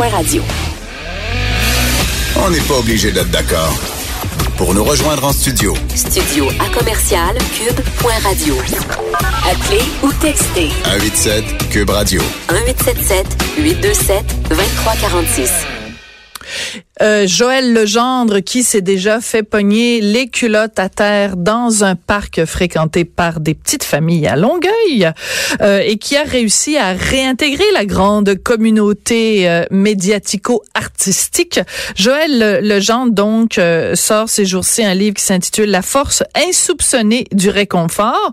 Radio. On n'est pas obligé d'être d'accord. Pour nous rejoindre en studio. Studio à commercial cube.radio. Appelez ou textez 187 cube radio. 1877 827 2346. Euh, Joël Legendre qui s'est déjà fait pogner les culottes à terre dans un parc fréquenté par des petites familles à Longueuil euh, et qui a réussi à réintégrer la grande communauté euh, médiatico-artistique. Joël Legendre donc euh, sort ces jours-ci un livre qui s'intitule La force insoupçonnée du réconfort.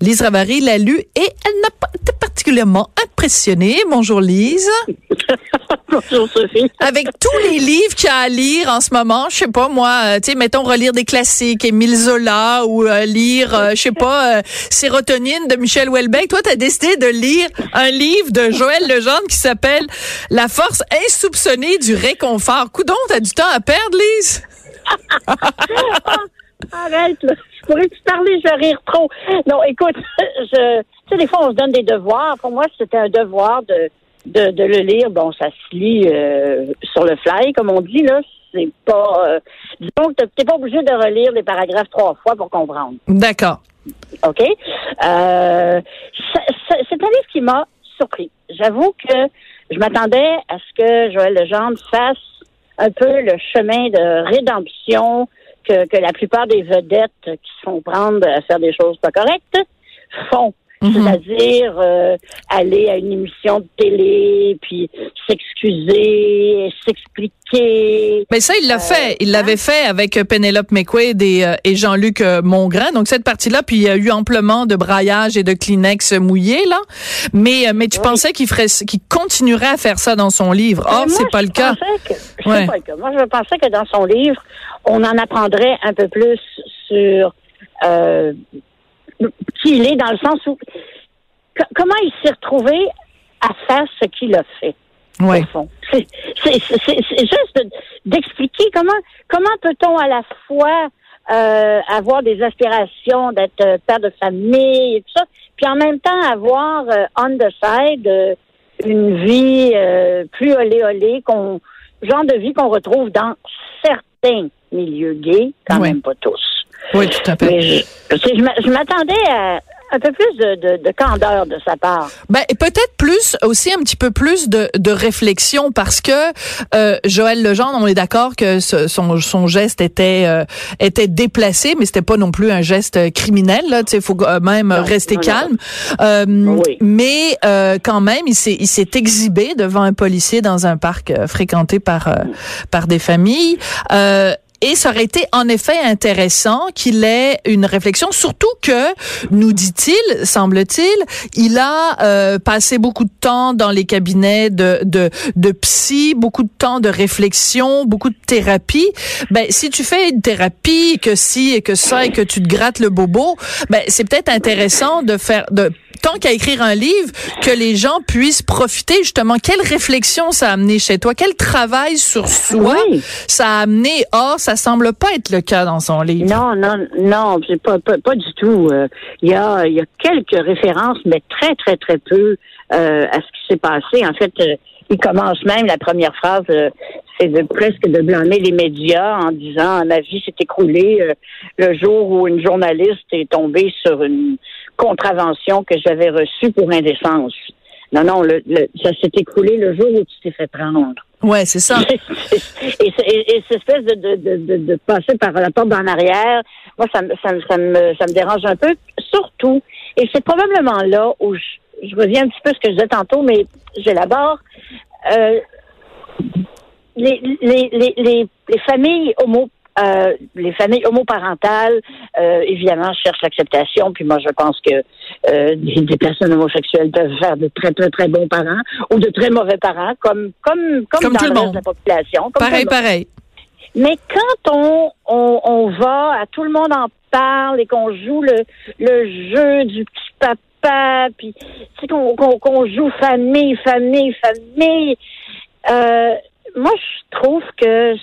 Lise Ravary l'a lu et elle n'a pas été particulièrement impressionnée. Bonjour Lise. Bonjour Sophie. Avec tous les livres qu'il y a à lire en ce moment, je sais pas moi, euh, tu sais, mettons relire des classiques, Émile Zola ou euh, lire, euh, je sais pas, Sérotonine de Michel Houellebecq. Toi, tu as décidé de lire un livre de Joël Legendre qui s'appelle La force insoupçonnée du réconfort. Coudon, t'as du temps à perdre, Lise? Arrête, là. Je pourrais te parler, je vais rire trop. Non, écoute, je, tu sais, des fois, on se donne des devoirs. Pour moi, c'était un devoir de, de, de le lire. Bon, ça se lit euh, sur le fly, comme on dit, là. C'est pas. Euh, disons que t'es pas obligé de relire les paragraphes trois fois pour comprendre. D'accord. OK? Euh, c'est un livre qui m'a surpris. J'avoue que je m'attendais à ce que Joël Legendre fasse un peu le chemin de rédemption que, que la plupart des vedettes qui se font prendre à faire des choses pas correctes font. Mhm. C'est-à-dire euh, aller à une émission de télé, puis s'excuser, s'expliquer. Mais ça, il l'a fait. Il l'avait fait avec euh, Penelope McQuaid et, euh, et Jean-Luc euh, Mongrain. Donc, cette partie-là, puis il y a eu amplement de braillage et de Kleenex mouillés, là. Mais, euh, mais tu Oui. pensais qu'il ferait, qu'il continuerait à faire ça dans son livre. Or, c'est pas le cas. que- c'est Ouais. pas le cas. Moi, je pensais que dans son livre, on en apprendrait un peu plus sur euh, qui il est, dans le sens où co- comment il s'est retrouvé à faire ce qu'il a fait. Fond? C'est juste de- d'expliquer comment comment peut-on à la fois euh, avoir des aspirations d'être euh, père de famille et tout ça, puis en même temps avoir euh, on the side euh, une vie euh, plus olé olé, qu'on genre de vie qu'on retrouve dans certains milieux gays, quand même pas tous. Oui, tout à fait. Mais je, je m'a- je m'attendais à un peu plus de, de, de candeur de sa part. Ben et peut-être plus aussi un petit peu plus de, de réflexion parce que euh, Joël Legendre, on est d'accord que ce- son, son geste était euh, était déplacé, mais c'était pas non plus un geste criminel. Là, il faut quand même Non, rester non, non. calme. Euh, Oui. Mais euh, quand même, il s'est il s'est exhibé devant un policier dans un parc euh, fréquenté par euh, par des familles. Et ça aurait été en effet intéressant qu'il ait une réflexion, surtout que, nous dit-il, semble-t-il, il a euh, passé beaucoup de temps dans les cabinets de, de, de psy, beaucoup de temps de réflexion, beaucoup de thérapie. Ben, si tu fais une thérapie, que si et que ça, et que tu te grattes le bobo, ben, c'est peut-être intéressant de faire, de tant qu'à écrire un livre, que les gens puissent profiter justement. Quelle réflexion ça a amené chez toi? Quel travail sur soi Oui. ça a amené? Or, ça semble pas être le cas dans son livre. Non, non, non, pas, pas, pas du tout. Euh, Il y, a, il y a quelques références, mais très, très, très peu euh, à ce qui s'est passé. En fait, euh, il commence même, la première phrase, euh, c'est de presque de blâmer les médias en disant ma vie s'est écroulée euh, le jour où une journaliste est tombée sur une contravention que j'avais reçue pour indécence. Non, non, le, le- ça s'est écroulé le jour où tu t'es fait prendre. Ouais, c'est ça. et, et, et cette espèce de, de, de, de, passer par la porte d'en arrière, moi, ça, me- ça, ça, me, ça me dérange un peu. Surtout, et c'est probablement là où je, je reviens un petit peu à ce que je disais tantôt, mais j'élabore. Euh, les, les, les, les, les familles homo euh, les familles homoparentales, euh, évidemment, cherchent l'acceptation. Puis moi, je pense que euh, des, des personnes homosexuelles peuvent faire de très, très, très bons parents ou de très mauvais parents, comme, comme, comme, Comme dans le reste de la population. comme Pareil, pareil. Mais quand on, on, on va, à tout le monde en parle et qu'on joue le, le jeu du petit papa, puis tu sais, qu'on joue famille, famille, famille, euh, moi, je trouve que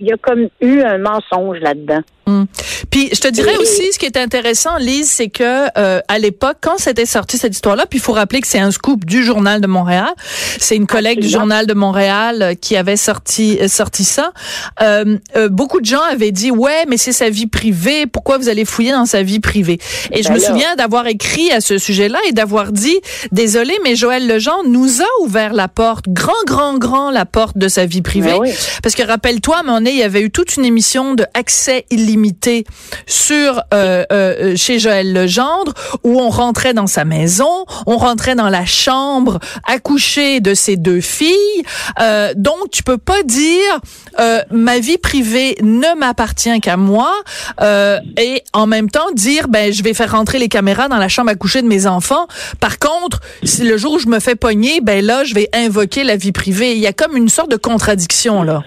il y a comme eu un mensonge là-dedans. Hum. Puis je te dirais aussi, ce qui est intéressant, Lise, c'est que euh, à l'époque, quand c'était sorti cette histoire-là, puis il faut rappeler que c'est un scoop du journal de Montréal, c'est une collègue du journal de Montréal euh, qui avait sorti euh, sorti ça. Euh, beaucoup de gens avaient dit ouais, mais c'est sa vie privée. Pourquoi vous allez fouiller dans sa vie privée Et je me souviens d'avoir écrit à ce sujet-là et d'avoir dit désolé, mais Joël Legendre nous a ouvert la porte, grand, grand, grand la porte de sa vie privée, ben parce que rappelle-toi, il y avait eu toute une émission de accès illimité sur euh, euh, chez Joël Legendre où on rentrait dans sa maison, on rentrait dans la chambre à coucher de ses deux filles. Euh, donc tu peux pas dire euh, ma vie privée ne m'appartient qu'à moi euh, et en même temps dire ben je vais faire rentrer les caméras dans la chambre à coucher de mes enfants. Par contre, si le jour où je me fais pogner, ben là je vais invoquer la vie privée. Il y a comme une sorte de contradiction là.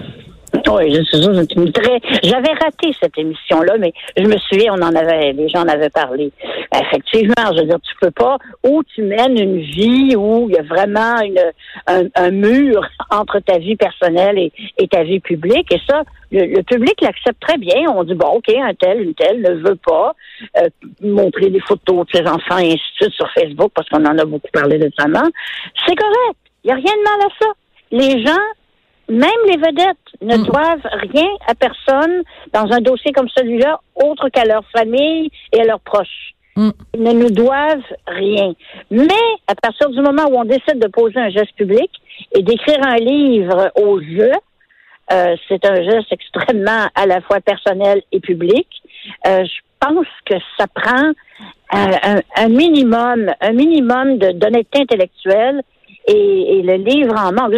Je très. J'avais raté cette émission-là, mais je me souviens, on en avait, les gens en avaient parlé. Effectivement, je veux dire, tu peux pas, où tu mènes une vie où il y a vraiment une, un, mur entre ta vie personnelle et, et, ta vie publique. Et ça, le, public l'accepte très bien. On dit, bon, OK, un tel, une telle ne veut pas euh, montrer des photos de ses enfants et ainsi de suite sur Facebook parce qu'on en a beaucoup parlé récemment. C'est correct. Il n'y a rien de mal à ça. Les gens même les vedettes ne mm. doivent rien à personne dans un dossier comme celui-là, autre qu'à leur famille et à leurs proches. Mm. Ils ne nous doivent rien. Mais à partir du moment où on décide de poser un geste public et d'écrire un livre au jeu, euh, c'est un geste extrêmement à la fois personnel et public. Euh, je pense que ça prend un, un minimum, un minimum d'honnêteté intellectuelle et, le livre en manque.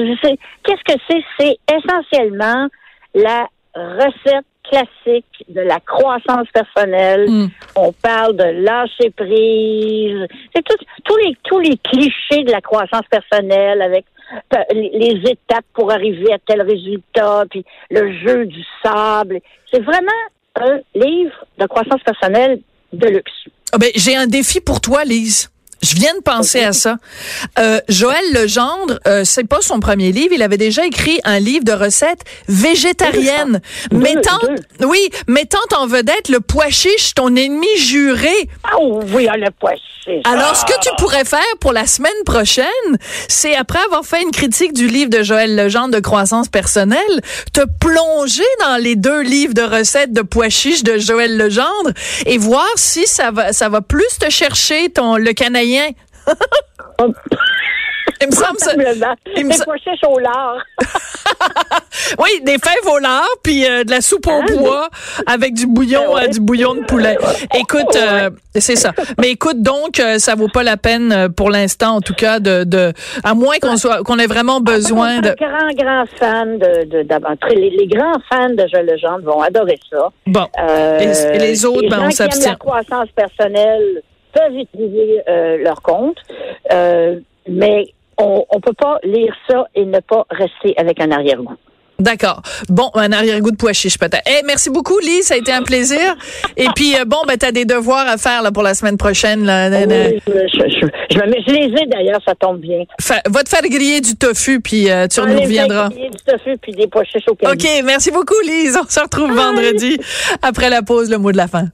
Qu'est-ce que c'est? C'est essentiellement la recette classique de la croissance personnelle. Mm. On parle de lâcher prise. C'est tous les tous les clichés de la croissance personnelle avec euh, les étapes pour arriver à tel résultat, puis le jeu du sable. C'est vraiment un livre de croissance personnelle de luxe. Ah ben, j'ai un défi pour toi, Lise. Je viens de penser à ça. Euh, Joël Legendre, euh, c'est pas son premier livre. Il avait déjà écrit un livre de recettes végétariennes, mettant, oui, mettant en vedette le pois chiche, ton ennemi juré. Ah oui, le pois chiche. Alors, ce que tu pourrais faire pour la semaine prochaine, c'est après avoir fait une critique du livre de Joël Legendre de croissance personnelle, te plonger dans les deux livres de recettes de pois chiche de Joël Legendre et voir si ça va, ça va plus te chercher ton le Il me semble ça. Il me au lard. oui, des fèves au lard, puis euh, de la soupe au hein? bois avec du bouillon, ben euh, du bouillon de poulet. Écoute, euh, c'est ça. Mais écoute, donc, ça vaut pas la peine pour l'instant, en tout cas, de, de à moins qu'on soit, qu'on ait vraiment besoin de. Les grands, grands fans de, de, les, les, grands fans de Joël Legendre vont adorer ça. Bon. et, les autres, ben, on s'abstient. La croissance personnelle peuvent utiliser euh, leur compte, euh, mais on ne peut pas lire ça et ne pas rester avec un arrière-goût. D'accord. Bon, un arrière-goût de pois chiche peut-être. Eh, merci beaucoup, Lise. Ça a été un plaisir. Et puis, euh, bon, ben, t'as des devoirs à faire là, pour la semaine prochaine. Là. Oui, je, je, je, les ai d'ailleurs, ça tombe bien. va te faire griller du tofu, puis euh, tu nous reviendras. griller du tofu, puis des pois chiches au OK, merci beaucoup, Lise. On se retrouve vendredi après la pause, le mot de la fin.